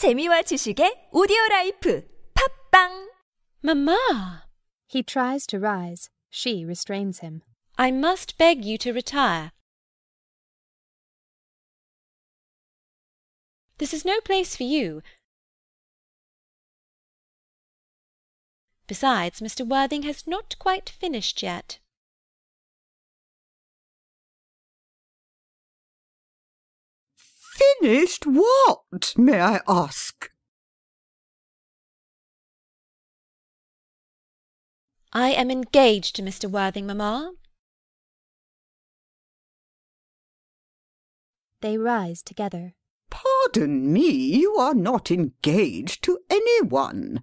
재미와 지식의 오디오 라이프 팝빵 Mamma, He tries to rise. She restrains him. I must beg you to retire. This is no place for you. Besides, Mr. Worthing has not quite finished yet. Finished what, may I ask? I am engaged to Mr. Worthing, mamma. They rise together. Pardon me, you are not engaged to any one.